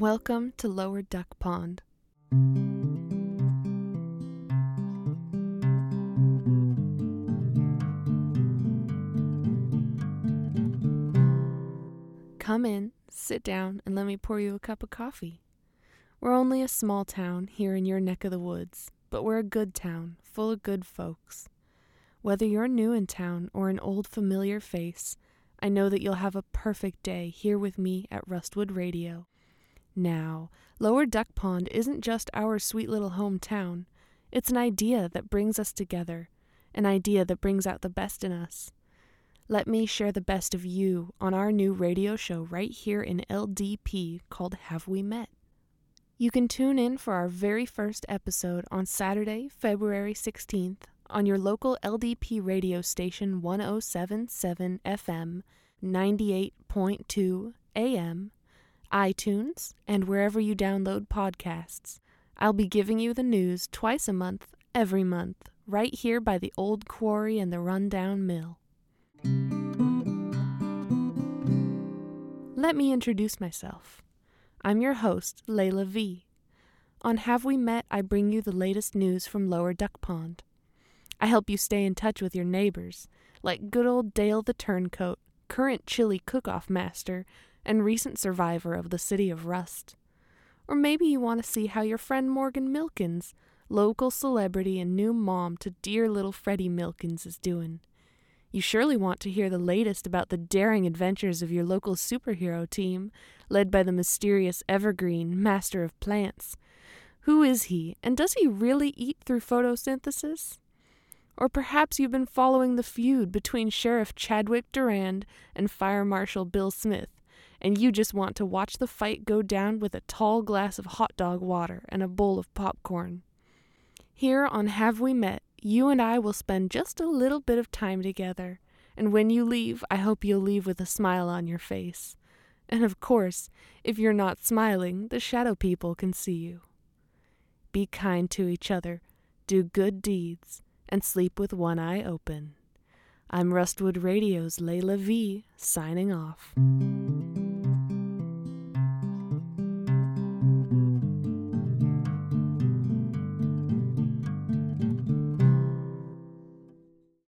Welcome to Lower Duck Pond. Come in, sit down, and let me pour you a cup of coffee. We're only a small town here in your neck of the woods, but we're a good town, full of good folks. Whether you're new in town or an old familiar face, I know that you'll have a perfect day here with me at Rustwood Radio. Now, Lower Duck Pond isn't just our sweet little hometown, it's an idea that brings us together, an idea that brings out the best in us. Let me share the best of you on our new radio show right here in LDP called Have We Met? You can tune in for our very first episode on Saturday, February 16th on your local LDP radio station 1077 FM, 98.2 AM, iTunes, and wherever you download podcasts. I'll be giving you the news twice a month, every month, right here by the old quarry and the rundown mill. Let me introduce myself. I'm your host, Laila Vee. On Have We Met, I bring you the latest news from Lower Duck Pond. I help you stay in touch with your neighbors, like good old Dale the Turncoat, current chili cook off master, and recent survivor of the city of Rust. Or maybe you want to see how your friend Morgan Milkins, local celebrity and new mom to dear little Freddie Milkins, is doing. You surely want to hear the latest about the daring adventures of your local superhero team, led by the mysterious Evergreen, master of plants. Who is he, and does he really eat through photosynthesis? Or perhaps you've been following the feud between Sheriff Chadwick Durand and Fire Marshal Bill Smith, and you just want to watch the fight go down with a tall glass of hot dog water and a bowl of popcorn. Here on Have We Met, you and I will spend just a little bit of time together, and when you leave, I hope you'll leave with a smile on your face. And of course, if you're not smiling, the shadow people can see you. Be kind to each other, do good deeds, and sleep with one eye open. I'm Rustwood Radio's Laila Vee, signing off.